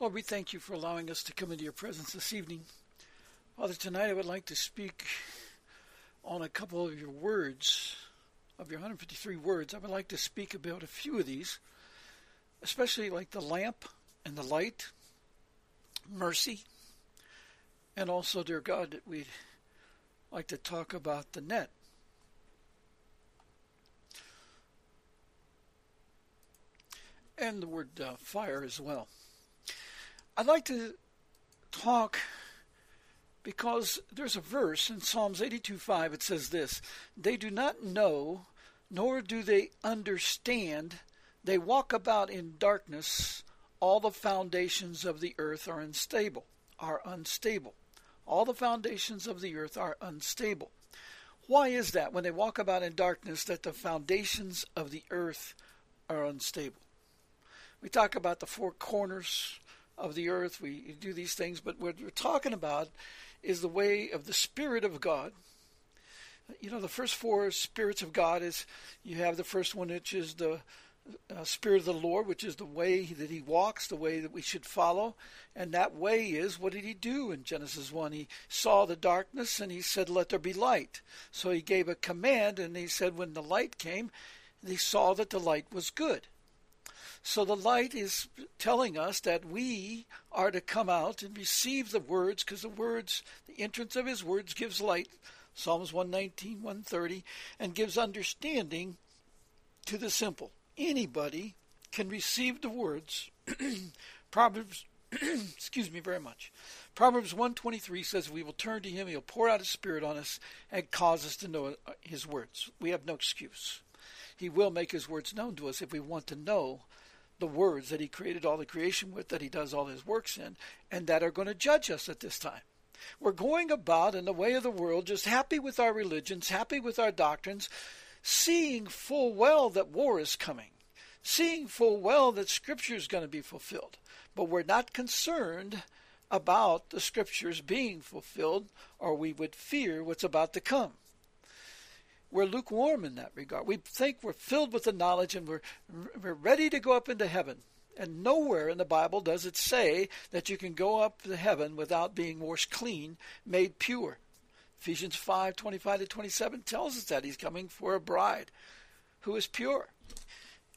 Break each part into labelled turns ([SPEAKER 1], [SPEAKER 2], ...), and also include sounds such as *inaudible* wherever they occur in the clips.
[SPEAKER 1] Lord, we thank you for allowing us to come into your presence this evening. Father, tonight I would like to speak on a couple of your words, of your 153 words. I would like to speak about a few of these, especially like the lamp and the light, mercy, and also, dear God, that we'd like to talk about the net. And the word uh, fire as well. I'd like to talk because there's a verse in Psalms 82:5 it says this, they do not know nor do they understand. They walk about in darkness. All the foundations of the earth are unstable are unstable. All the foundations of the earth are unstable. Why is that when they walk about in darkness that the foundations of the earth are unstable? We talk about the four corners of the earth we do these things but what we're talking about is the way of the Spirit of God. You know, the first four spirits of God is you have the first one, which is the uh, Spirit of the Lord, which is the way that He walks, the way that we should follow. And that way is what did He do in Genesis 1? He saw the darkness and He said, Let there be light. So He gave a command and He said, When the light came, He saw that the light was good. So the light is telling us that we are to come out and receive the words because the words, the entrance of his words gives light, Psalms 119, 130, and gives understanding to the simple. Anybody can receive the words. *clears throat* Proverbs *clears throat* excuse me very much. Proverbs 123 says we will turn to him, he'll pour out his spirit on us and cause us to know uh, his words. We have no excuse. He will make his words known to us if we want to know the words that he created all the creation with, that he does all his works in, and that are going to judge us at this time. We're going about in the way of the world, just happy with our religions, happy with our doctrines, seeing full well that war is coming, seeing full well that Scripture is going to be fulfilled. But we're not concerned about the Scriptures being fulfilled, or we would fear what's about to come we're lukewarm in that regard. We think we're filled with the knowledge and we're we're ready to go up into heaven. And nowhere in the Bible does it say that you can go up to heaven without being washed clean, made pure. Ephesians 5 25 to 27 tells us that he's coming for a bride who is pure.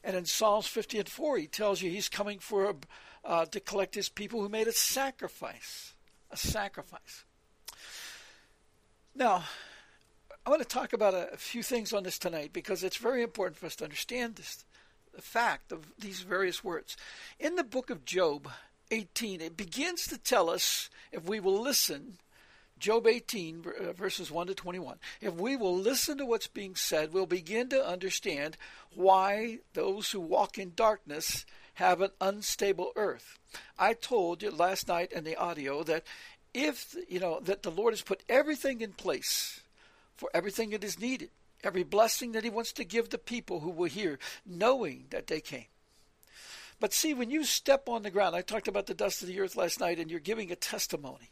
[SPEAKER 1] And in Psalms 50 and 4, he tells you he's coming for a, uh, to collect his people who made a sacrifice. A sacrifice. Now, I want to talk about a, few things on this tonight because it's very important for us to understand this, the fact of these various words. In the book of Job 18, it begins to tell us if we will listen, Job 18, uh, verses 1 to 21, if we will listen to what's being said, we'll begin to understand why those who walk in darkness have an unstable earth. I told you last night in the audio that if, you know, that the Lord has put everything in place for everything that is needed, every blessing that He wants to give the people who will hear, knowing that they came. But see, when you step on the ground, I talked about the dust of the earth last night, and you're giving a testimony.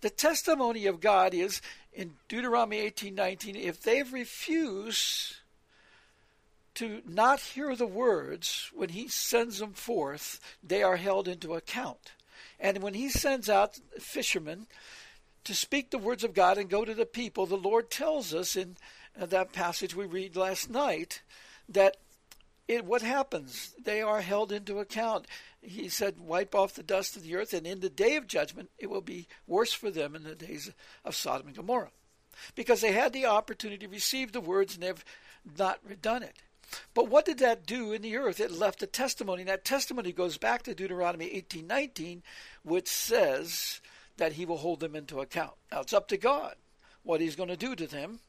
[SPEAKER 1] The testimony of God is in Deuteronomy 18:19. If they refuse to not hear the words when He sends them forth, they are held into account. And when He sends out fishermen to speak the words of God and go to the people, the Lord tells us in uh, that passage we read last night that it, what happens? They are held into account. He said, Wipe off the dust of the earth, and in the day of judgment, it will be worse for them in the days of Sodom and Gomorrah. Because they had the opportunity to receive the words and they've not done it. But what did that do in the earth? It left a testimony. And that testimony goes back to Deuteronomy 18:19, which says, that he will hold them into account. Now it's up to God what he's going to do to them,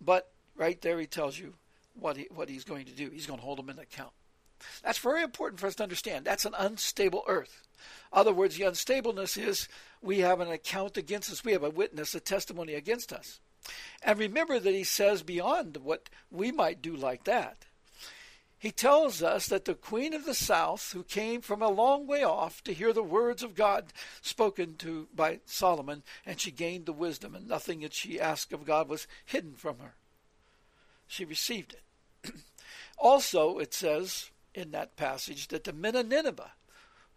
[SPEAKER 1] but right there he tells you what he, what he's going to do. He's going to hold them in account. That's very important for us to understand. That's an unstable earth. Other words, the unstableness is we have an account against us. We have a witness, a testimony against us. And remember that he says beyond what we might do like that. He tells us that the queen of the south, who came from a long way off to hear the words of God spoken to by Solomon, and she gained the wisdom, and nothing that she asked of God was hidden from her. She received it. *clears throat* also, it says in that passage that the men of Nineveh,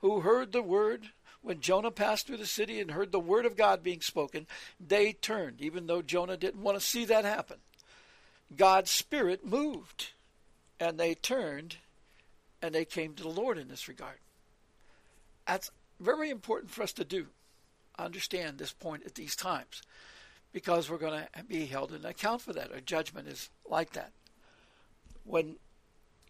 [SPEAKER 1] who heard the word when Jonah passed through the city and heard the word of God being spoken, they turned, even though Jonah didn't want to see that happen. God's Spirit moved, and they turned, and they came to the Lord in this regard. That's very important for us to do. Understand this point at these times, because we're going to be held in account for that. Our judgment is like that. When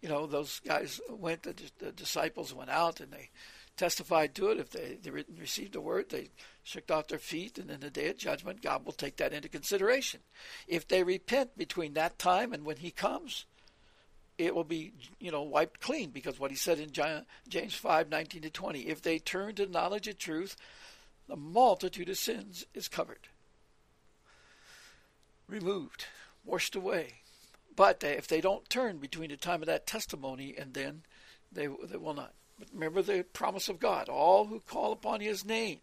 [SPEAKER 1] you know those guys went, the, the disciples went out, and they testified to it. If they, they received the word, they shook off their feet, and in the day of judgment, God will take that into consideration. If they repent between that time and when He comes, it will be you know wiped clean because what He said in James five nineteen to twenty. If they turn to knowledge of truth, the multitude of sins is covered, removed, washed away. But if they don't turn between the time of that testimony and then, they they will not. But remember the promise of God. All who call upon his name,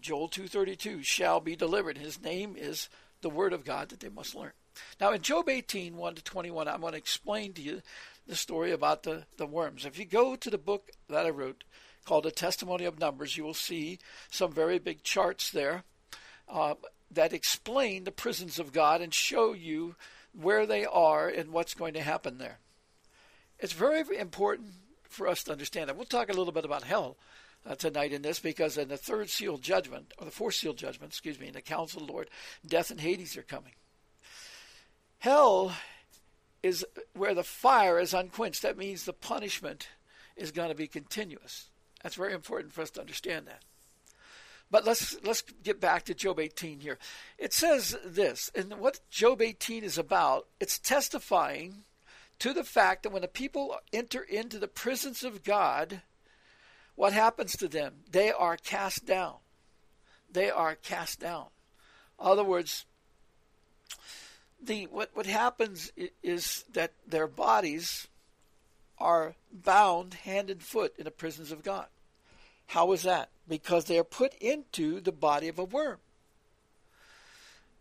[SPEAKER 1] Joel 2.32, shall be delivered. His name is the word of God that they must learn. Now in Job 18, 1 to 21, I'm going to explain to you the story about the, the worms. If you go to the book that I wrote called The Testimony of Numbers, you will see some very big charts there uh, that explain the prisons of God and show you where they are and what's going to happen there. It's very important for us to understand that. We'll talk a little bit about hell uh, tonight in this because in the third seal judgment, or the fourth seal judgment, excuse me, in the council of the Lord, death and Hades are coming. Hell is where the fire is unquenched. That means the punishment is going to be continuous. That's very important for us to understand that. But let's let's get back to Job 18 here. It says this, and what Job 18 is about, it's testifying to the fact that when the people enter into the presence of God, what happens to them? They are cast down. They are cast down. In other words, the what what happens is that their bodies are bound hand and foot in the prisons of God. How is that? Because they are put into the body of a worm.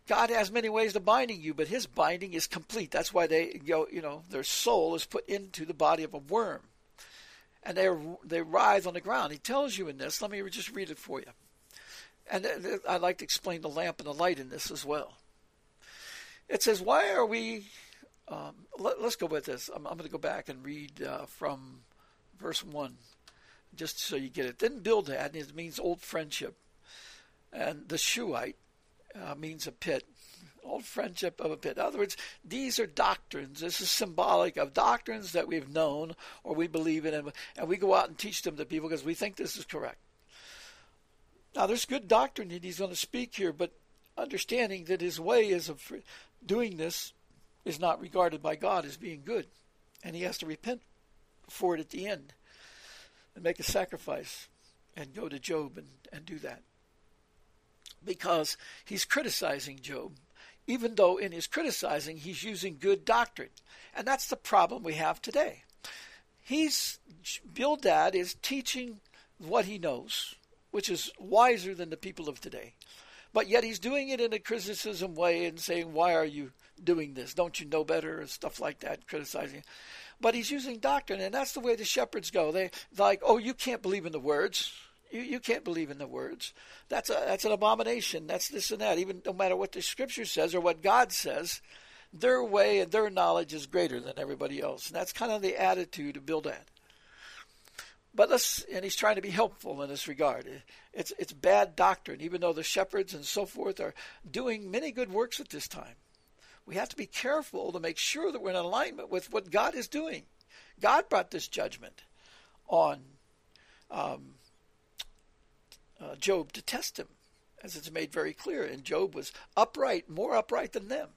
[SPEAKER 1] God has many ways of binding you, but His binding is complete. That's why they go, you know, their soul is put into the body of a worm, and they they writhe on the ground. He tells you in this. Let me just read it for you. And uh, I'd like to explain the lamp and the light in this as well. It says, "Why are we?" Um, let, us go with this. I'm, I'm going to go back and read uh, from verse one, just so you get it. Then Bildad, it means old friendship, and the Shuhite uh, means a pit. Old friendship of a pit. In other words, these are doctrines. This is symbolic of doctrines that we've known or we believe in, and, and we go out and teach them to people because we think this is correct. Now, there's good doctrine that he's going to speak here, but understanding that his way is of doing this is not regarded by God as being good, and he has to repent for it at the end and make a sacrifice and go to Job and, and do that because he's criticizing Job, even though in his criticizing he's using good doctrine. And that's the problem we have today. He's Bildad is teaching what he knows, which is wiser than the people of today. But yet he's doing it in a criticism way and saying, Why are you doing this? Don't you know better? and stuff like that, criticizing. But he's using doctrine, and that's the way the shepherds go. They like, Oh, you can't believe in the words. You, you can't believe in the words. That's a that's an abomination. That's this and that. Even no matter what the scripture says or what God says, their way and their knowledge is greater than everybody else. And that's kind of the attitude of Bildad. But let's and he's trying to be helpful in this regard. It's it's bad doctrine, even though the shepherds and so forth are doing many good works at this time. We have to be careful to make sure that we're in alignment with what God is doing. God brought this judgment on um, uh, Job to test him, as it's made very clear. And Job was upright, more upright than them.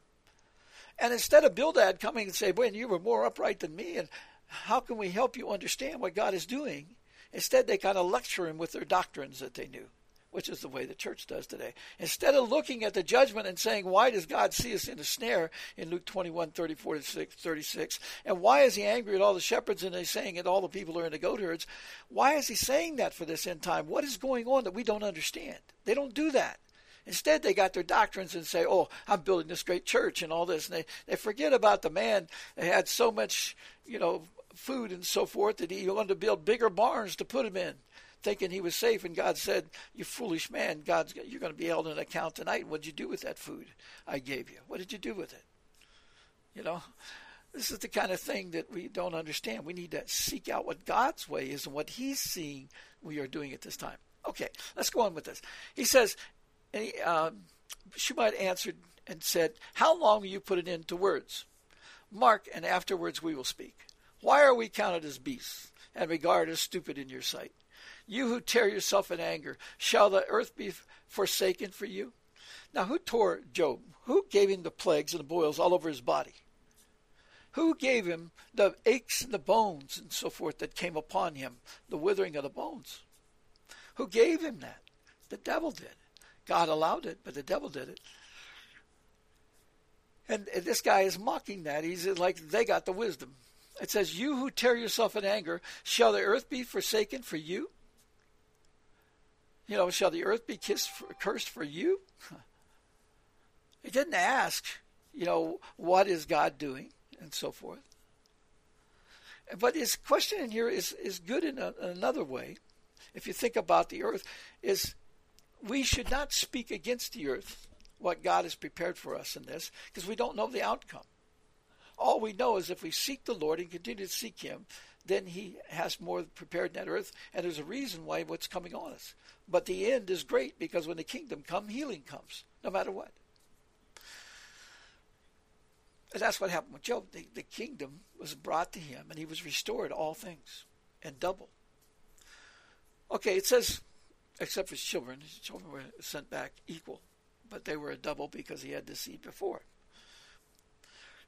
[SPEAKER 1] And instead of Bildad coming and say, "When you were more upright than me," and how can we help you understand what God is doing? Instead, they kind of lecture him with their doctrines that they knew which is the way the church does today. Instead of looking at the judgment and saying, why does God see us in a snare in Luke 21 34 36? and why is he angry at all the shepherds and he's saying that all the people are in the goat herds? Why is he saying that for this end time? What is going on that we don't understand? They don't do that. Instead, they got their doctrines and say, "Oh, I'm building this great church and all this," and they they forget about the man that had so much, you know, food and so forth that he wanted to build bigger barns to put him in thinking he was safe, and God said, "You foolish man! God's you're going to be held in account tonight. What did you do with that food I gave you? What did you do with it? You know." This is the kind of thing that we don't understand. We need to seek out what God's way is and what He's seeing we are doing at this time. Okay, let's go on with this. He says, and he, um, Shemaiah answered and said, How long will you put it into words? Mark, and afterwards we will speak. Why are we counted as beasts and regarded as stupid in your sight? You who tear yourself in anger, shall the earth be forsaken for you? Now, who tore Job? Who gave him the plagues and the boils all over his body? Who gave him the aches and the bones and so forth that came upon him, the withering of the bones? Who gave him that? The devil did. God allowed it, but the devil did it. And this guy is mocking that. He's like, they got the wisdom. It says, You who tear yourself in anger, shall the earth be forsaken for you? You know, shall the earth be for, cursed for you? *laughs* He didn't ask, you know, what is God doing and so forth. But his question in here is, is good in, a, in another way. If you think about the earth, is we should not speak against the earth, what God has prepared for us in this, because we don't know the outcome. All we know is if we seek the Lord and continue to seek Him, then He has more prepared in that earth, and there's a reason why what's coming on us. But the end is great because when the kingdom comes, healing comes, no matter what. And that's what happened with Job. The, the kingdom was brought to him, and he was restored all things and double. Okay, it says, except for his children, his children were sent back equal, but they were a double because he had deceived before.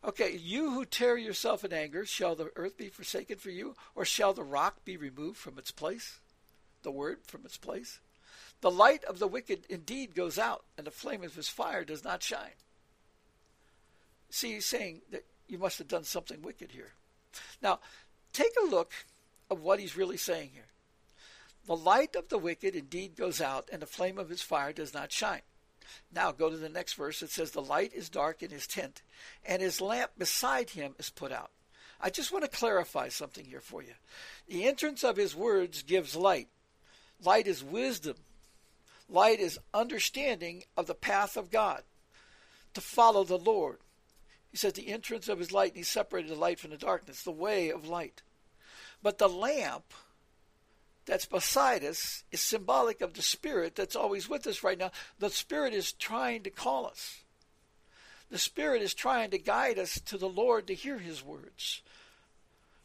[SPEAKER 1] Okay, you who tear yourself in anger, shall the earth be forsaken for you, or shall the rock be removed from its place? The word from its place? The light of the wicked indeed goes out, and the flame of his fire does not shine. See, he's saying that you must have done something wicked here. Now, take a look of what he's really saying here. The light of the wicked indeed goes out, and the flame of his fire does not shine. Now go to the next verse. It says, The light is dark in his tent, and his lamp beside him is put out. I just want to clarify something here for you. The entrance of his words gives light. Light is wisdom, Light is understanding of the path of God, to follow the Lord. He says the entrance of his light, and he separated the light from the darkness, the way of light. But the lamp that's beside us is symbolic of the Spirit that's always with us right now. The Spirit is trying to call us. The Spirit is trying to guide us to the Lord to hear His words.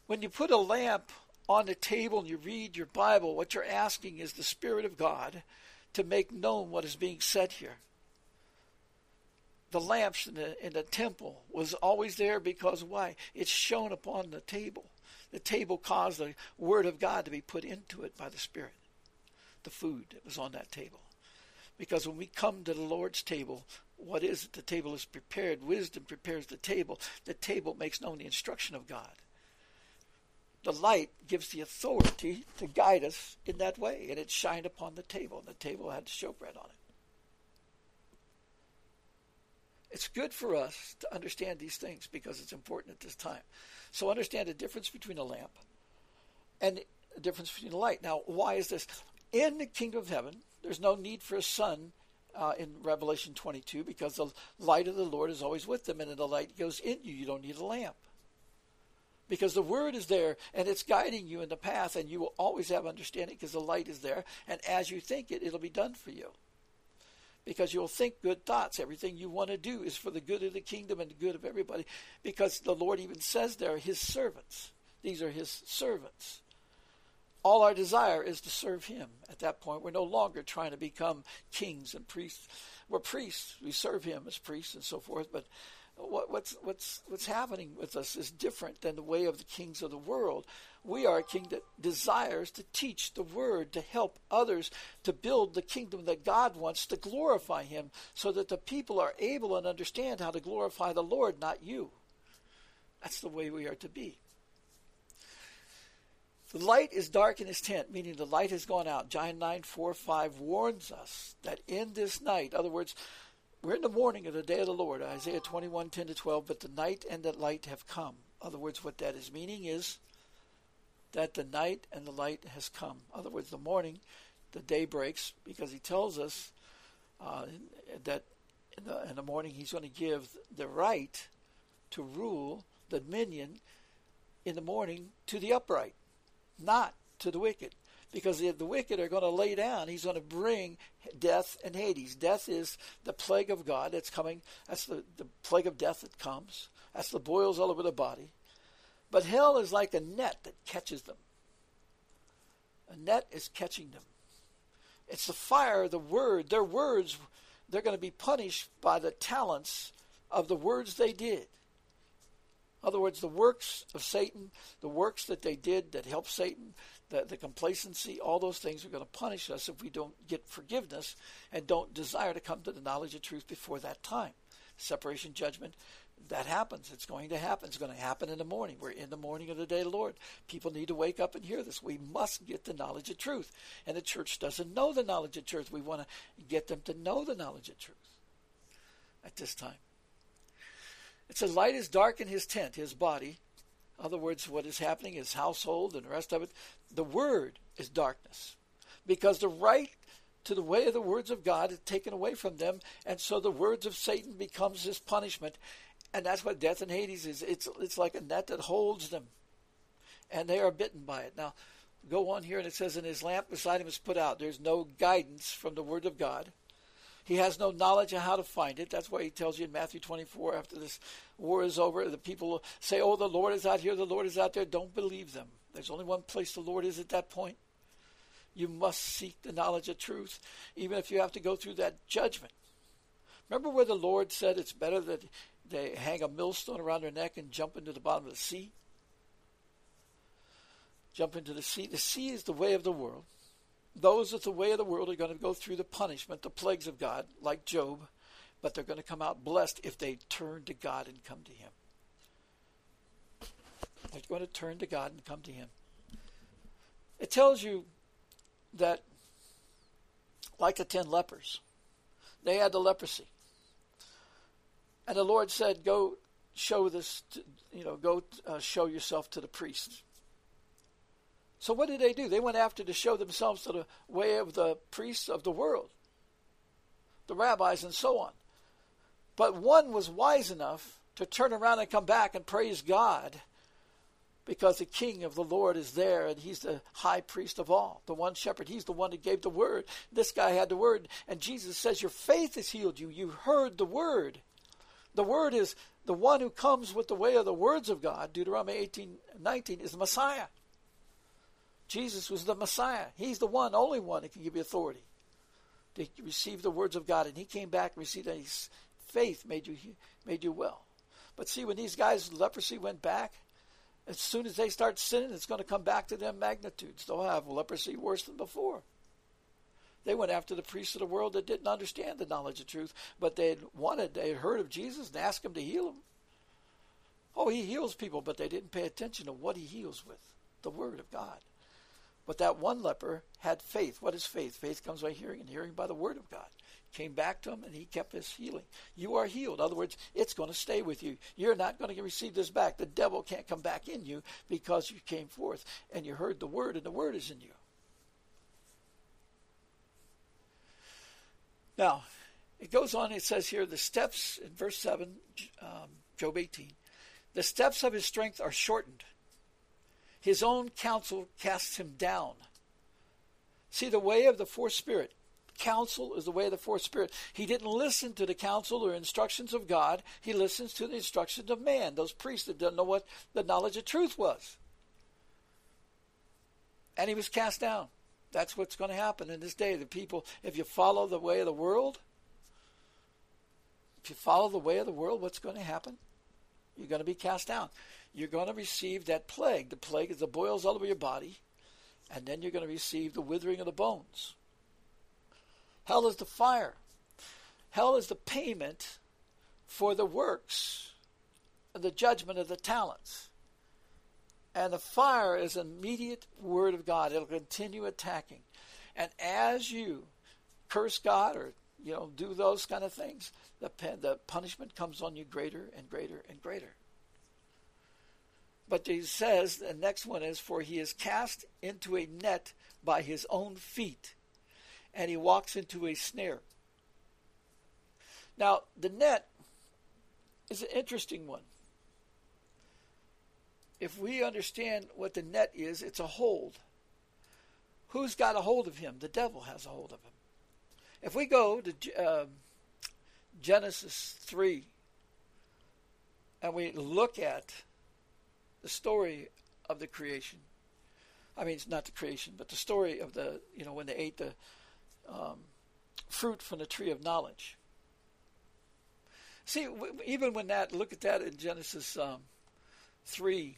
[SPEAKER 1] When you put a lamp on the table and you read your Bible, what you're asking is the Spirit of God to make known what is being said here. The lamps in the, in the temple was always there because why? It's shown upon the table. The table caused the Word of God to be put into it by the Spirit. The food that was on that table. Because when we come to the Lord's table, what is it? The table is prepared. Wisdom prepares the table. The table makes known the instruction of God the light gives the authority to guide us in that way. And it shined upon the table, and the table had showbread on it. It's good for us to understand these things because it's important at this time. So understand the difference between a lamp and the difference between a light. Now, why is this? In the kingdom of heaven, there's no need for a sun uh, in Revelation 22 because the light of the Lord is always with them, and the light goes in you. You don't need a lamp because the word is there and it's guiding you in the path and you will always have understanding because the light is there and as you think it it'll be done for you because you'll think good thoughts. Everything you want to do is for the good of the kingdom and the good of everybody because the lord even says there his servants these are his servants. All our desire is to serve him. At that point we're no longer trying to become kings and priests. We're priests. We serve him as priests and so forth. But what, what's what's what's happening with us is different than the way of the kings of the world. We are a king that desires to teach the word to help others to build the kingdom that God wants to glorify Him, so that the people are able and understand how to glorify the Lord, not you. That's the way we are to be. The light is dark in his tent, meaning the light has gone out. John 9, 4, 5 warns us that in this night, other words, we're in the morning of the day of the Lord, Isaiah 21, 10 to 12, but the night and the light have come. In other words, what that is meaning is that the night and the light has come. In other words, the morning, the day breaks, because he tells us uh, that in the, in the morning he's going to give the right to rule, the dominion, in the morning to the upright not to the wicked. Because if the wicked are going to lay down, he's going to bring death and Hades. Death is the plague of God that's coming. That's the, the plague of death that comes. That's the boils all over the body. But hell is like a net that catches them. A net is catching them. It's the fire, the word. Their words, they're going to be punished by the talents of the words they did. In other words, the works of Satan, the works that they did that helped Satan, the, the complacency, all those things are going to punish us if we don't get forgiveness and don't desire to come to the knowledge of truth before that time. Separation judgment, that happens. It's going to happen. It's going to happen in the morning. We're in the morning of the day of the Lord. People need to wake up and hear this. We must get the knowledge of truth. And the church doesn't know the knowledge of truth. We want to get them to know the knowledge of truth at this time. It says, Light is dark in his tent, his body. In other words, what is happening, his household and the rest of it. The word is darkness. Because the right to the way of the words of God is taken away from them, and so the words of Satan becomes his punishment. And that's what death and Hades is. It's it's like a net that holds them. And they are bitten by it. Now, go on here and it says, And his lamp beside him is put out. There's no guidance from the word of God. He has no knowledge of how to find it. That's why he tells you in Matthew 24, after this war is over, the people say, Oh, the Lord is out here, the Lord is out there. Don't believe them. There's only one place the Lord is at that point. You must seek the knowledge of truth, even if you have to go through that judgment. Remember where the Lord said it's better that they hang a millstone around their neck and jump into the bottom of the sea? Jump into the sea. The sea is the way of the world. Those of the way of the world are going to go through the punishment, the plagues of God, like Job, but they're going to come out blessed if they turn to God and come to Him. They're going to turn to God and come to Him. It tells you that, like the ten lepers, they had the leprosy. And the Lord said, Go show this, to, you know, go uh, show yourself to the priests. So what did they do? They went after to show themselves to the way of the priests of the world, the rabbis, and so on. But one was wise enough to turn around and come back and praise God because the king of the Lord is there and he's the high priest of all, the one shepherd. He's the one that gave the word. This guy had the word. And Jesus says, Your faith has healed you. You heard the word. The word is the one who comes with the way of the words of God, Deuteronomy 18 19, is the Messiah. Jesus was the Messiah. He's the one, only one that can give you authority to receive the words of God. And he came back and received that. His faith made you made you well. But see, when these guys leprosy went back, as soon as they start sinning, it's going to come back to them magnitudes. They'll have leprosy worse than before. They went after the priests of the world that didn't understand the knowledge of truth, but they had wanted, they had heard of Jesus and asked him to heal them. Oh, he heals people, but they didn't pay attention to what he heals with the Word of God. But that one leper had faith. What is faith? Faith comes by hearing, and hearing by the word of God. Came back to him, and he kept his healing. You are healed. In other words, it's going to stay with you. You're not going to receive this back. The devil can't come back in you because you came forth and you heard the word, and the word is in you. Now, it goes on, it says here, the steps, in verse 7, um, Job 18, the steps of his strength are shortened. His own counsel casts him down. See, the way of the fourth spirit, counsel is the way of the fourth spirit. He didn't listen to the counsel or instructions of God. He listens to the instructions of man, those priests that didn't know what the knowledge of truth was. And he was cast down. That's what's going to happen in this day. The people, if you follow the way of the world, If you follow the way of the world, what's going to happen? You're going to be cast down. You're going to receive that plague. The plague is the boils all over your body, and then you're going to receive the withering of the bones. Hell is the fire. Hell is the payment for the works, and the judgment of the talents. And the fire is an immediate word of God. It'll continue attacking. And as you curse God or you know do those kind of things, the the punishment comes on you greater and greater and greater. But he says the next one is for he is cast into a net by his own feet, and he walks into a snare. Now the net is an interesting one. If we understand what the net is, it's a hold. Who's got a hold of him? The devil has a hold of him. If we go to uh, Genesis 3 and we look at the story of the creation, I mean, it's not the creation, but the story of the, you know, when they ate the um, fruit from the tree of knowledge. See, even when that, look at that in Genesis um, 3,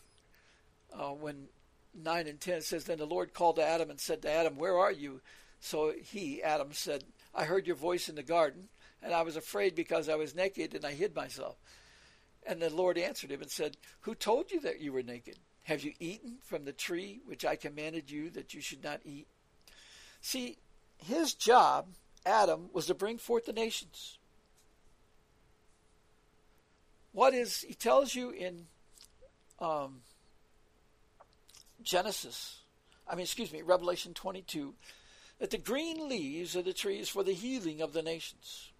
[SPEAKER 1] uh, when 9 and 10 says, Then the Lord called to Adam and said to Adam, Where are you? So he, Adam, said, I heard your voice in the garden, and I was afraid because I was naked, and I hid myself. And the Lord answered him and said, Who told you that you were naked? Have you eaten from the tree which I commanded you that you should not eat? See, his job, Adam, was to bring forth the nations. What is, he tells you in um, Genesis, I mean, excuse me, Revelation 22, that the green leaves of the trees for the healing of the nations.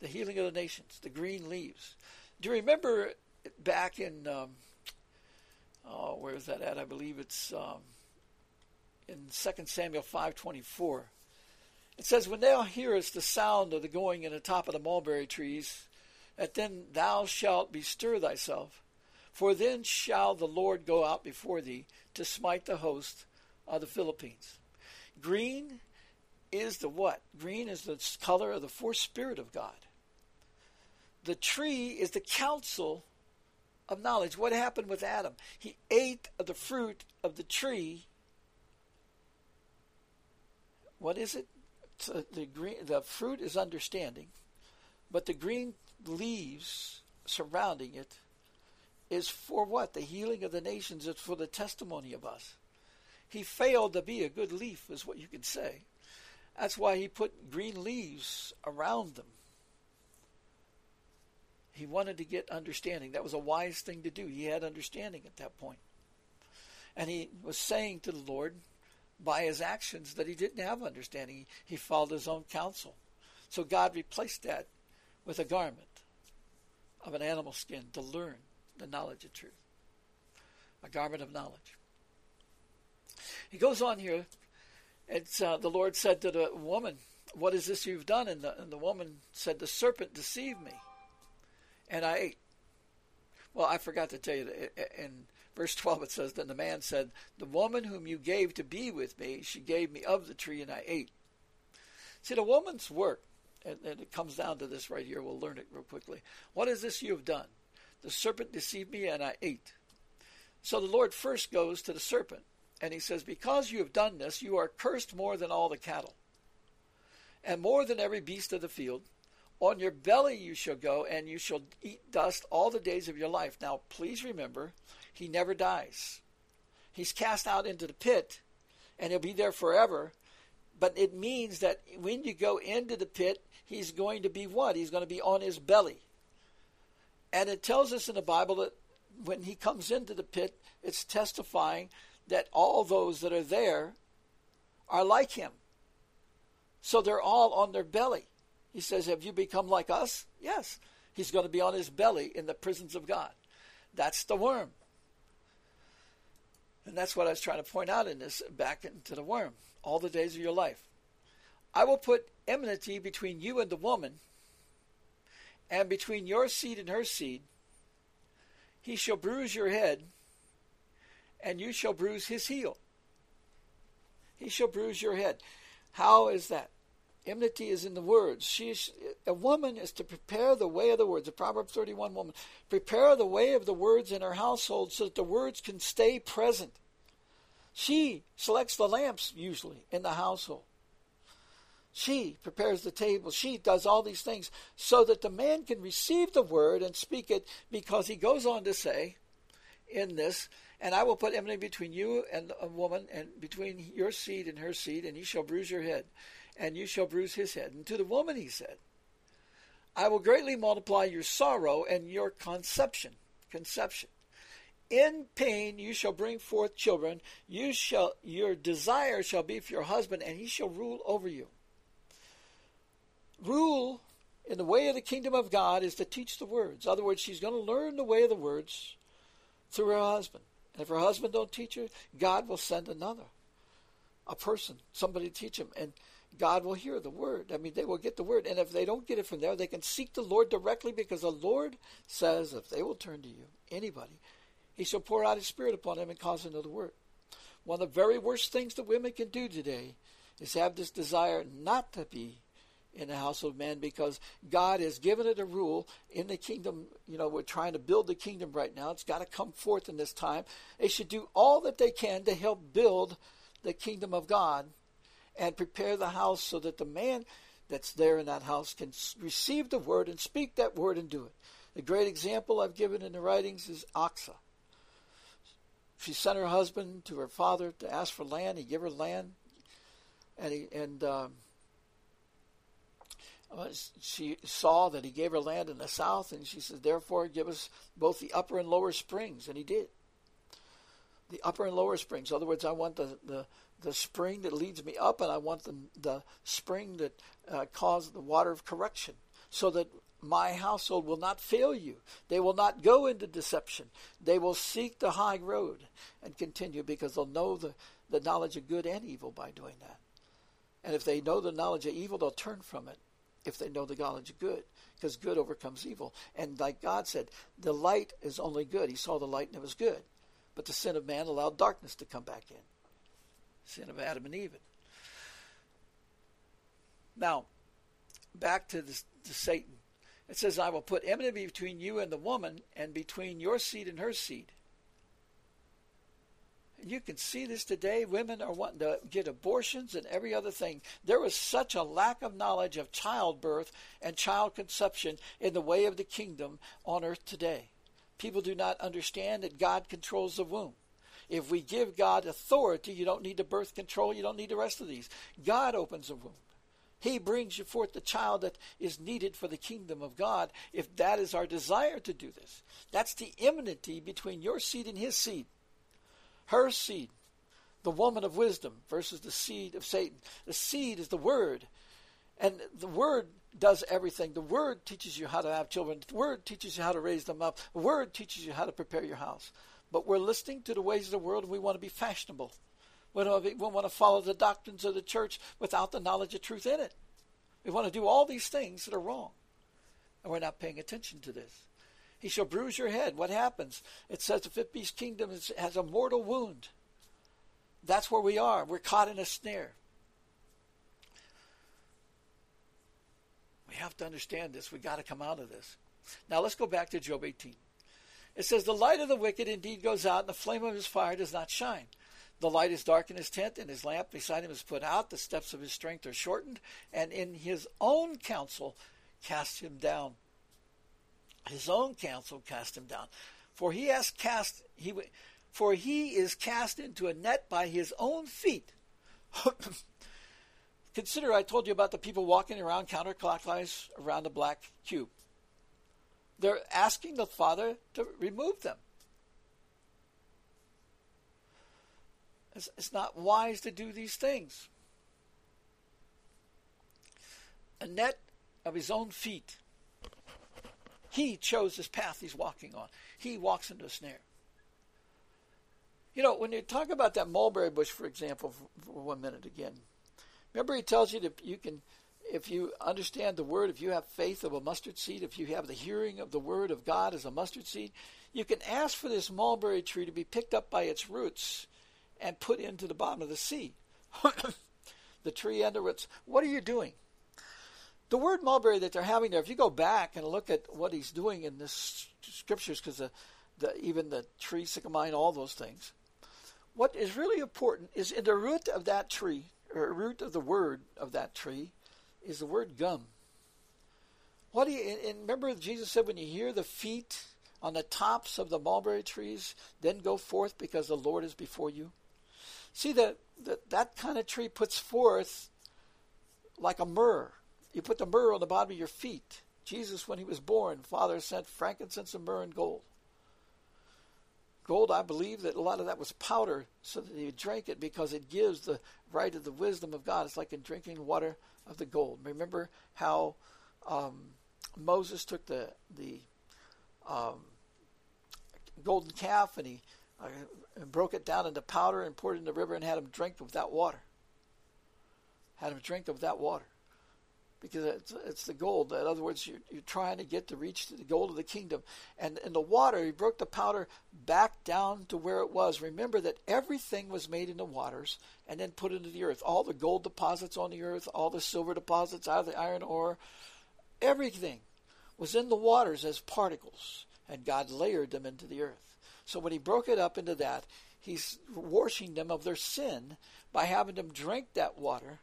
[SPEAKER 1] The healing of the nations, the green leaves. Do you remember back in, um, oh, where is that at? I believe it's um, in 2 Samuel 5.24. It says, When thou hearest the sound of the going in the top of the mulberry trees, that then thou shalt bestir thyself, for then shall the Lord go out before thee to smite the host of the Philistines. Green is the what? Green is the color of the fourth spirit of God. The tree is the counsel of knowledge. What happened with Adam? He ate of the fruit of the tree. What is it? The green, the fruit is understanding, but the green leaves surrounding it is for what? The healing of the nations. It's for the testimony of us. He failed to be a good leaf, is what you could say. That's why he put green leaves around them. He wanted to get understanding. That was a wise thing to do. He had understanding at that point. And he was saying to the Lord by his actions that he didn't have understanding. He followed his own counsel. So God replaced that with a garment of an animal skin to learn the knowledge of truth. A garment of knowledge. He goes on here. It's uh, the Lord said to the woman, "What is this you've done?" And the, and the woman said, "The serpent deceived me, and I ate." Well, I forgot to tell you that in verse 12 it says, Then the man said, The woman whom you gave to be with me, she gave me of the tree, and I ate. See, the woman's work, and, and it comes down to this right here. We'll learn it real quickly. What is this you have done? The serpent deceived me, and I ate. So the Lord first goes to the serpent, and he says, Because you have done this, you are cursed more than all the cattle, and more than every beast of the field. On your belly you shall go, and you shall eat dust all the days of your life. Now, please remember, he never dies. He's cast out into the pit, and he'll be there forever. But it means that when you go into the pit, he's going to be what? He's going to be on his belly. And it tells us in the Bible that when he comes into the pit, it's testifying that all those that are there are like him. So they're all on their belly. He says, Have you become like us? Yes. He's going to be on his belly in the prisons of God. That's the worm. And that's what I was trying to point out in this back into the worm. All the days of your life. I will put enmity between you and the woman, and between your seed and her seed, he shall bruise your head, and you shall bruise his heel. He shall bruise your head. How is that? Enmity is in the words. She a woman is to prepare the way of the words. The Proverbs 31 woman. Prepare the way of the words in her household so that the words can stay present. She selects the lamps usually in the household. She prepares the table. She does all these things so that the man can receive the word and speak it because he goes on to say in this, and I will put enmity between you and a woman, and between your seed and her seed, and he shall bruise your head and you shall bruise his head. And to the woman he said, I will greatly multiply your sorrow and your conception. Conception. In pain you shall bring forth children. You shall your desire shall be for your husband, and he shall rule over you. Rule in the way of the kingdom of God is to teach the words. In other words, she's going to learn the way of the words through her husband. And if her husband don't teach her, God will send another, a person, somebody to teach him. And God will hear the word. I mean, they will get the word. And if they don't get it from there, they can seek the Lord directly because the Lord says if they will turn to you, anybody, he shall pour out his spirit upon them and cause the word. One of the very worst things that women can do today is have this desire not to be in the house of man because God has given it a rule in the kingdom. You know, we're trying to build the kingdom right now. It's got to come forth in this time. They should do all that they can to help build the kingdom of God and prepare the house so that the man that's there in that house can receive the word and speak that word and do it. The great example I've given in the writings is Achsah. She sent her husband to her father to ask for land. He gave her land, and he and um, she saw that he gave her land in the south, and she said, "Therefore, give us both the upper and lower springs." And he did. The upper and lower springs. In other words, I want the the the spring that leads me up, and I want the, the spring that uh, causes the water of correction, so that my household will not fail you. They will not go into deception. They will seek the high road and continue because they'll know the, the knowledge of good and evil by doing that. And if they know the knowledge of evil, they'll turn from it if they know the knowledge of good, because good overcomes evil. And like God said, the light is only good. He saw the light and it was good. But the sin of man allowed darkness to come back in sin of Adam and Eve. Now, back to, this, to Satan. It says, I will put enmity between you and the woman, and between your seed and her seed. You can see this today. Women are wanting to get abortions and every other thing. There was such a lack of knowledge of childbirth and child conception in the way of the kingdom on earth today. People do not understand that God controls the womb. If we give God authority, you don't need the birth control, you don't need the rest of these. God opens the womb. He brings you forth the child that is needed for the kingdom of God, if that is our desire to do this. That's the enmity between your seed and his seed. Her seed, the woman of wisdom, versus the seed of Satan. The seed is the word. And the word does everything. The word teaches you how to have children. The word teaches you how to raise them up. The word teaches you how to prepare your house but we're listening to the ways of the world and we want to be fashionable. We want to follow the doctrines of the church without the knowledge of truth in it. We want to do all these things that are wrong. And we're not paying attention to this. He shall bruise your head. What happens? It says the fifth beast kingdom has a mortal wound. That's where we are. We're caught in a snare. We have to understand this. We've got to come out of this. Now let's go back to Job 18. It says, The light of the wicked indeed goes out, and the flame of his fire does not shine. The light is dark in his tent, and his lamp beside him is put out. The steps of his strength are shortened, and in his own counsel cast him down. His own counsel cast him down. For he has cast he for he is cast into a net by his own feet. *coughs* Consider I told you about the people walking around counterclockwise around the black cube. They're asking the Father to remove them. It's, it's not wise to do these things. A net of his own feet. He chose this path he's walking on. He walks into a snare. You know, when you talk about that mulberry bush, for example, for, one minute again, remember he tells you that you can if you understand the word, if you have faith of a mustard seed, if you have the hearing of the word of God as a mustard seed, you can ask for this mulberry tree to be picked up by its roots and put into the bottom of the sea. *laughs* the tree the roots. What are you doing? The word mulberry that they're having there, if you go back and look at what he's doing in this scriptures, because the, the, even the tree, sycamine, all those things, what is really important is in the root of that tree, or root of the word of that tree, is the word gum. What do you, and remember Jesus said, when you hear the feet on the tops of the mulberry trees, then go forth because the Lord is before you. See that that that kind of tree puts forth like a myrrh. You put the myrrh on the bottom of your feet. Jesus, when he was born, Father sent frankincense and myrrh and gold. Gold, I believe that a lot of that was powder so that you drank it because it gives the right of the wisdom of God. It's like in drinking water of the gold. Remember how um, Moses took the the um, golden calf and he uh, broke it down into powder and poured it in the river and had him drink of that water. Had him drink of that water because it's, it's the gold. In other words, you're, you're trying to get to reach the gold of the kingdom. And in the water, he broke the powder back down to where it was. Remember that everything was made in the waters and then put into the earth. All the gold deposits on the earth, all the silver deposits out of the iron ore, everything was in the waters as particles, and God layered them into the earth. So when he broke it up into that, he's washing them of their sin by having them drink that water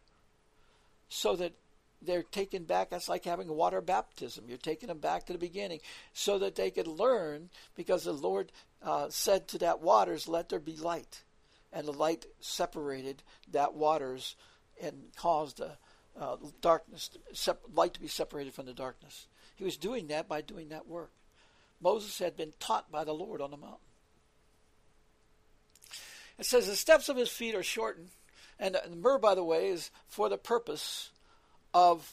[SPEAKER 1] so that they're taken back. That's like having water baptism. You're taking them back to the beginning so that they could learn because the Lord uh, said to that waters, Let there be light. And the light separated that waters and caused a, uh, darkness, light to be separated from the darkness. He was doing that by doing that work. Moses had been taught by the Lord on the mountain. It says the steps of his feet are shortened, and the myrrh, by the way, is for the purpose of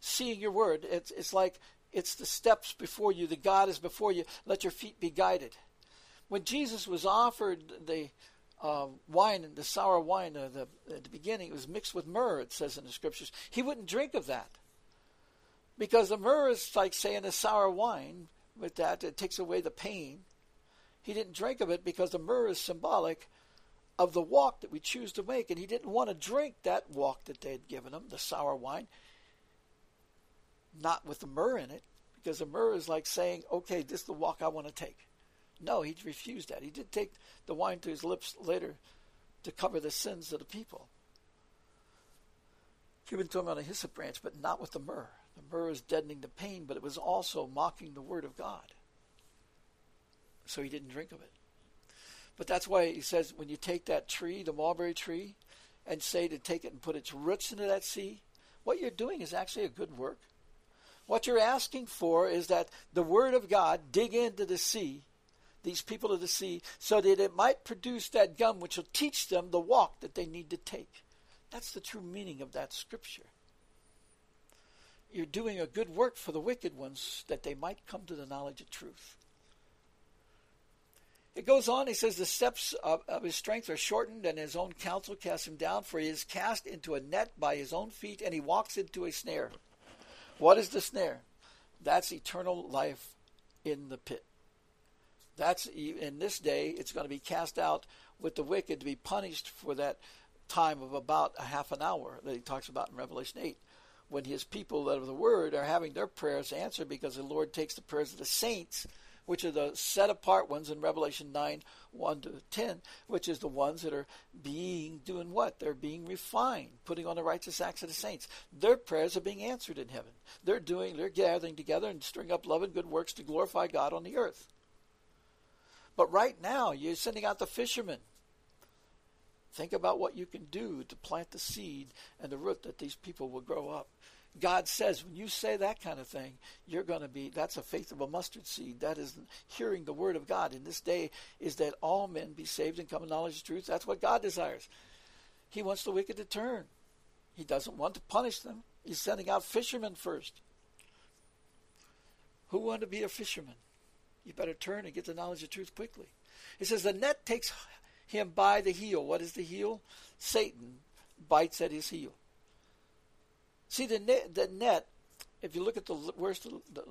[SPEAKER 1] seeing your word. It's, it's like it's the steps before you, the God is before you. Let your feet be guided. When Jesus was offered the uh, wine the sour wine uh, the, at the beginning, it was mixed with myrrh, it says in the scriptures. He wouldn't drink of that. Because the myrrh is like saying the sour wine, with that, it takes away the pain. He didn't drink of it because the myrrh is symbolic of the walk that we choose to make. And he didn't want to drink that walk that they had given him, the sour wine, not with the myrrh in it, because the myrrh is like saying, okay, this is the walk I want to take. No, he refused that. He did take the wine to his lips later to cover the sins of the people. Given to him on a hyssop branch, but not with the myrrh. The myrrh is deadening the pain, but it was also mocking the word of God. So he didn't drink of it. But that's why he says when you take that tree, the mulberry tree, and say to take it and put its roots into that sea, what you're doing is actually a good work. What you're asking for is that the Word of God dig into the sea, these people of the sea, so that it might produce that gum which will teach them the walk that they need to take. That's the true meaning of that scripture. You're doing a good work for the wicked ones that they might come to the knowledge of truth. It goes on, he says, The steps of, of, his strength are shortened, and his own counsel casts him down, for he is cast into a net by his own feet, and he walks into a snare. What is the snare? That's eternal life in the pit. That's in this day, it's going to be cast out with the wicked to be punished for that time of about a half an hour that he talks about in Revelation 8 when his people that of the word are having their prayers answered because the Lord takes the prayers of the saints which are the set apart ones in Revelation 9 1 to 10, which is the ones that are being, doing what? They're being refined, putting on the righteous acts of the saints. Their prayers are being answered in heaven. They're doing, they're gathering together and stirring up love and good works to glorify God on the earth. But right now, you're sending out the fishermen. Think about what you can do to plant the seed and the root that these people will grow up. God says when you say that kind of thing, you're going to be, that's a faith of a mustard seed. That is hearing the word of God in this day is that all men be saved and come to knowledge of truth. That's what God desires. He wants the wicked to turn. He doesn't want to punish them. He's sending out fishermen first. Who want to be a fisherman? You better turn and get the knowledge of truth quickly. He says the net takes him by the heel. What is the heel? Satan bites at his heel. See the net, the net. If you look at the where's the, the,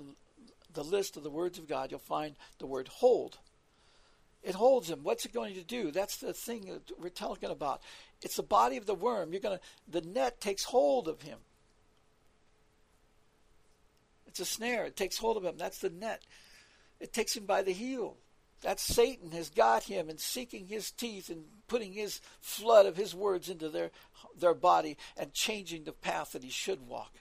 [SPEAKER 1] the list of the words of God, you'll find the word hold. It holds him. What's it going to do? That's the thing that we're talking about. It's the body of the worm. You're gonna. The net takes hold of him. It's a snare. It takes hold of him. That's the net. It takes him by the heel. That Satan has got him and seeking his teeth and putting his flood of his words into their their body and changing the path that he should walk.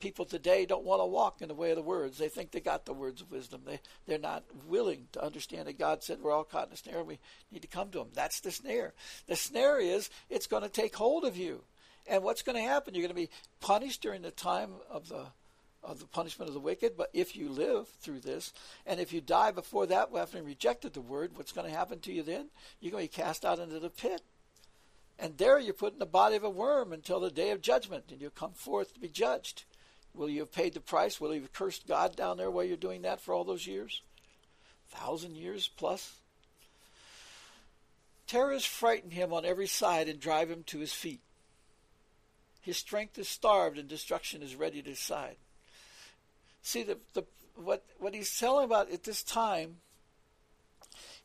[SPEAKER 1] People today don't want to walk in the way of the words. They think they got the words of wisdom. They they're not willing to understand that God said we're all caught in a snare and we need to come to him. That's the snare. The snare is it's going to take hold of you. And what's going to happen? You're going to be punished during the time of the of the punishment of the wicked. But if you live through this, and if you die before that, having rejected the word, what's going to happen to you then? You're going to be cast out into the pit. And there you're put in the body of a worm until the day of judgment, and you'll come forth to be judged. Will you have paid the price? Will you have cursed God down there while you're doing that for all those years? Thousand years plus? Terrors frighten him on every side and drive him to his feet. His strength is starved and destruction is ready to his side. See the, the what what he's telling about at this time.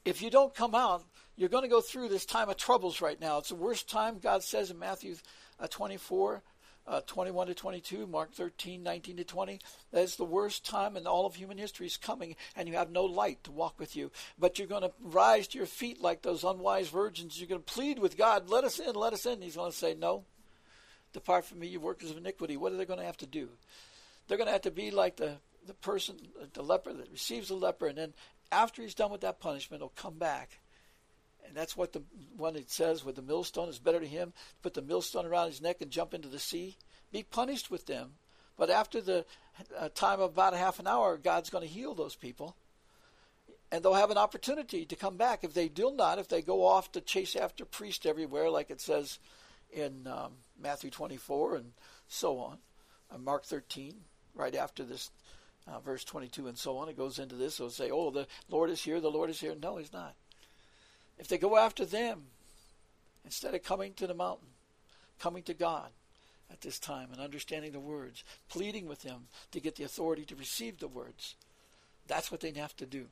[SPEAKER 1] If you don't come out, you're going to go through this time of troubles right now. It's the worst time. God says in Matthew uh, 24, uh, 21 to 22, Mark 13, 19 to 20. That is the worst time in all of human history is coming, and you have no light to walk with you. But you're going to rise to your feet like those unwise virgins. You're going to plead with God, let us in, let us in. He's going to say, no. Depart from me, you workers of iniquity. What are they going to have to do? They're going to have to be like the, the person, the leper that receives the leper, and then after he's done with that punishment, he'll come back. And that's what the one it says with the millstone is better to him to put the millstone around his neck and jump into the sea. Be punished with them. But after the uh, time of about a half an hour, God's going to heal those people. And they'll have an opportunity to come back. If they do not, if they go off to chase after priests everywhere, like it says in um, Matthew 24 and so on, uh, Mark 13, right after this uh, verse 22 and so on. It goes into this. It'll say, oh, the Lord is here, the Lord is here. No, he's not. If they go after them, instead of coming to the mountain, coming to God at this time and understanding the words, pleading with Him to get the authority to receive the words, that's what they have to do.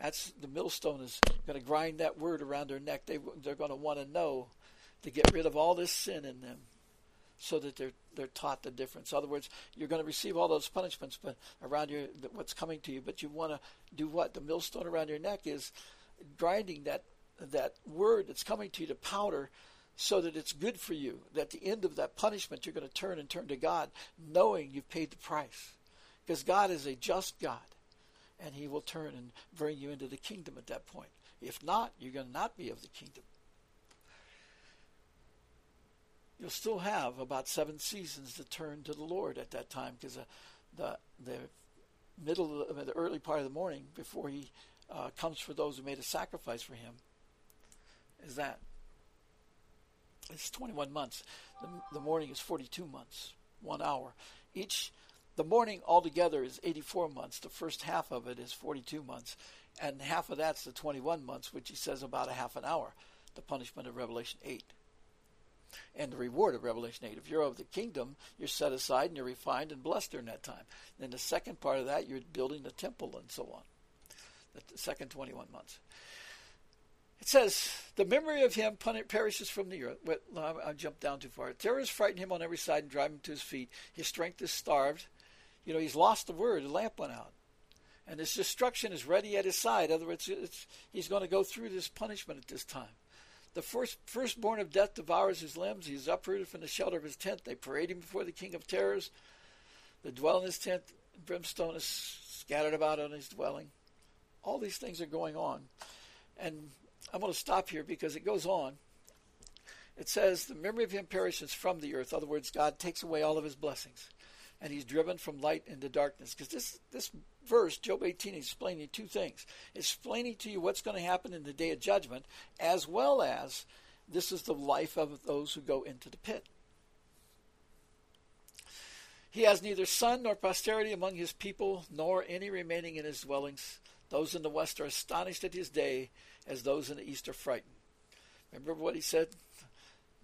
[SPEAKER 1] That's the millstone is going to grind that word around their neck. They, they're going to want to know to get rid of all this sin in them so that they're they're taught the difference. In other words, you're going to receive all those punishments, but around your what's coming to you. But you want to do what? The millstone around your neck is grinding that that word that's coming to you to powder, so that it's good for you. That at the end of that punishment, you're going to turn and turn to God, knowing you've paid the price, because God is a just God, and He will turn and bring you into the kingdom at that point. If not, you're going to not be of the kingdom you'll still have about seven seasons to turn to the Lord at that time because uh, the the middle of the early part of the morning before he uh, comes for those who made a sacrifice for him. Is that it's 21 months. The, the morning is 42 months one hour. Each the morning altogether is 84 months. The first half of it is 42 months. And half of that's the 21 months which he says about a half an hour the punishment of revelation 8 and the reward of Revelation 8. If you're of the kingdom, you're set aside and you're refined and blessed during that time. Then the second part of that, you're building the temple and so on. The second 21 months. It says, the memory of him perishes from the earth. Well, I jumped down too far. Terrors frighten him on every side and drive him to his feet. His strength is starved. You know, he's lost the word. The lamp went out. And his destruction is ready at his side. In other words, he's going to go through this punishment at this time. The first firstborn of death devours his limbs. He is uprooted from the shelter of his tent. They parade him before the king of terrors. The dwell in his tent. Brimstone is scattered about on his dwelling. All these things are going on. And I'm going to stop here because it goes on. It says, The memory of him perishes from the earth. In other words, God takes away all of his blessings. And he's driven from light into darkness. Because this, this verse, Job 18, is explaining two things. Explaining to you what's going to happen in the day of judgment, as well as this is the life of those who go into the pit. He has neither son nor posterity among his people, nor any remaining in his dwellings. Those in the west are astonished at his day, as those in the east are frightened. Remember what he said?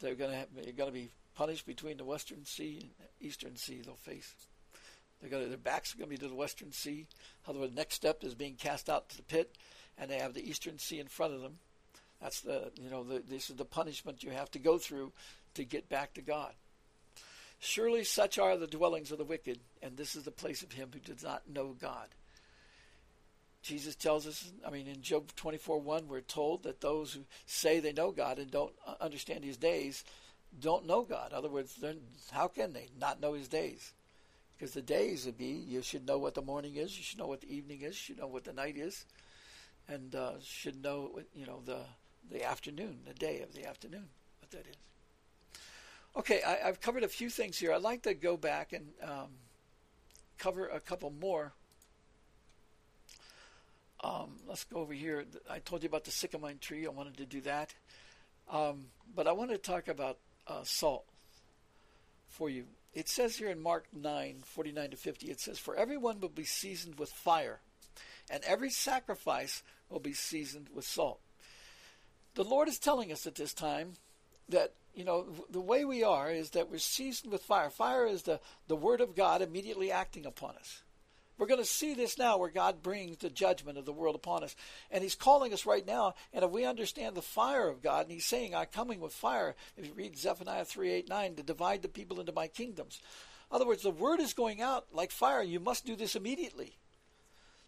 [SPEAKER 1] They're going to, they're going to be punished between the western sea and eastern sea. They'll face. They're going to, their backs are going to be to the western sea. However, the next step is being cast out to the pit, and they have the eastern sea in front of them. That's the you know the, this is the punishment you have to go through to get back to God. Surely such are the dwellings of the wicked, and this is the place of him who does not know God. Jesus tells us, I mean, in Job 24 1, we're told that those who say they know God and don't understand his days don't know God. In other words, how can they not know his days? Because the days would be you should know what the morning is, you should know what the evening is, you should know what the night is, and uh, should know you know the the afternoon, the day of the afternoon, what that is. Okay, I, have covered a few things here. I'd like to go back and um, cover a couple more. Um, let's go over here. I told you about the sycamore tree. I wanted to do that. Um, but I want to talk about uh, salt for you. It says here in Mark 9, 49 to 50, it says, For everyone will be seasoned with fire, and every sacrifice will be seasoned with salt. The Lord is telling us at this time that you know, the way we are is that we're seasoned with fire. Fire is the, the word of God immediately acting upon us. We're going to see this now where God brings the judgment of the world upon us. And He's calling us right now. And if we understand the fire of God, and He's saying, I'm coming with fire, if you read Zephaniah 3 8 9, to divide the people into my kingdoms. In other words, the word is going out like fire. You must do this immediately.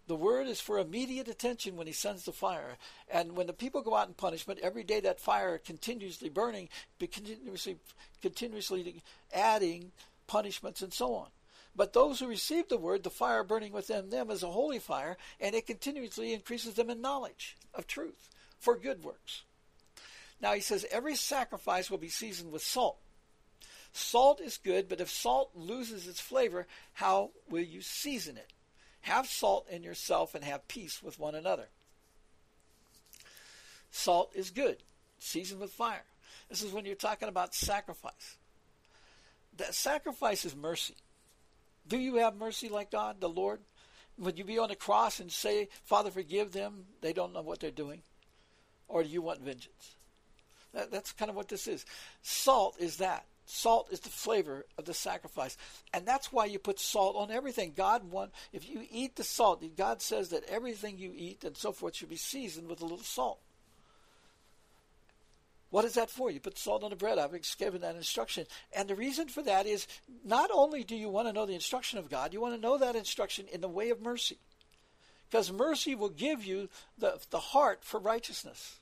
[SPEAKER 1] The word is for immediate attention when he sends the fire. And when the people go out in punishment, every day that fire continuously burning, continuously, continuously adding punishments and so on. But those who receive the word, the fire burning within them is a holy fire, and it continuously increases them in knowledge of truth for good works. Now he says, every sacrifice will be seasoned with salt. Salt is good, but if salt loses its flavor, how will you season it? Have salt in yourself and have peace with one another. Salt is good, seasoned with fire. This is when you're talking about sacrifice. That sacrifice is mercy. Do you have mercy like God, the Lord? Would you be on the cross and say, Father, forgive them? They don't know what they're doing. Or do you want vengeance? That, that's kind of what this is. Salt is that. Salt is the flavor of the sacrifice. And that's why you put salt on everything. God want if you eat the salt, God says that everything you eat and so forth should be seasoned with a little salt. What is that for? You put salt on the bread. I've given that instruction. And the reason for that is not only do you want to know the instruction of God, you want to know that instruction in the way of mercy. Because mercy will give you the, the heart for righteousness.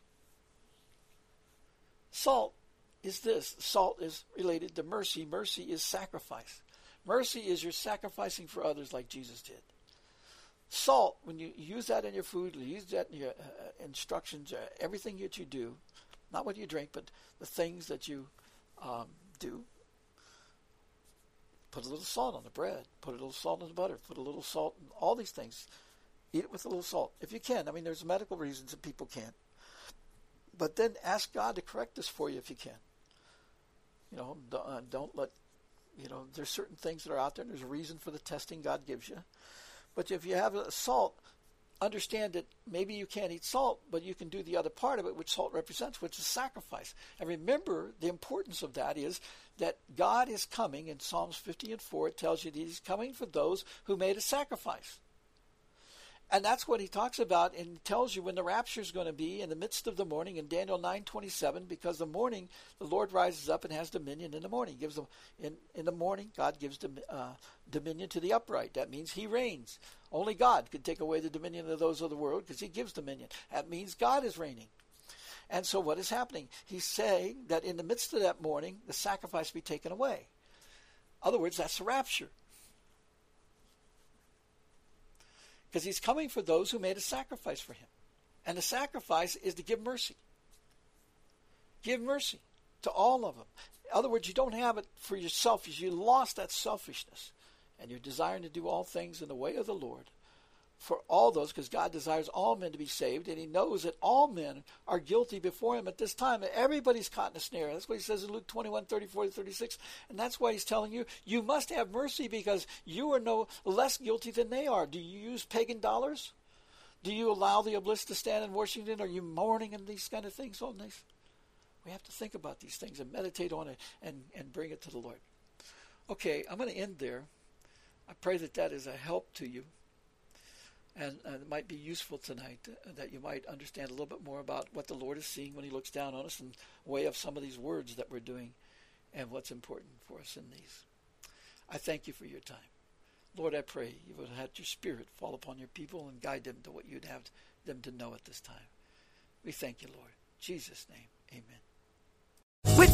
[SPEAKER 1] Salt is this salt is related to mercy. Mercy is sacrifice. Mercy is you're sacrificing for others like Jesus did. Salt, when you use that in your food, you use that in your uh, instructions, uh, everything that you do, not what you drink, but the things that you um, do. Put a little salt on the bread. Put a little salt on the butter. Put a little salt in all these things. Eat it with a little salt if you can. I mean, there's medical reasons that people can't. But then ask God to correct this for you if you can. You know, uh, don't let, you know, there's certain things that are out there, there's a reason for the testing God gives you. But if you have a salt, understand that maybe you can't eat salt, but you can do the other part of it, which salt represents, which is sacrifice. And remember, the importance of that is that God is coming. In Psalms 50 and 4, it tells you that He's coming for those who made a sacrifice. And that's what he talks about and tells you when the rapture is going to be in the midst of the morning in Daniel 9:27 because the morning the Lord rises up and has dominion in the morning. He gives them in in the morning God gives them, uh, dominion to the upright. That means he reigns. Only God can take away the dominion of those of the world because he gives dominion. That means God is reigning. And so what is happening? He's saying that in the midst of that morning the sacrifice be taken away. In other words, that's the rapture. Because he's coming for those who made a sacrifice for him. And the sacrifice is to give mercy. Give mercy to all of them. In other words, you don't have it for yourself. You lost that selfishness. And you're desiring to do all things in the way of the Lord for all those, because God desires all men to be saved, and He knows that all men are guilty before Him at this time. Everybody's caught in a snare. That's what He says in Luke 21 34 to 36. And that's why He's telling you, you must have mercy because you are no less guilty than they are. Do you use pagan dollars? Do you allow the obelisk to stand in Washington? Are you mourning and these kind of things oh, on these? We have to think about these things and meditate on it and, and bring it to the Lord. Okay, I'm going to end there. I pray that that is a help to you and, and it might be useful tonight uh, that you might understand a little bit more about what the Lord is seeing when He looks down on us and weigh up some of these words that we're doing and what's important for us in these. I thank you for your time. Lord, I pray you would have your spirit fall upon your people and guide them to what you'd have them to know at this time. We thank you, Lord. In Jesus' name, amen.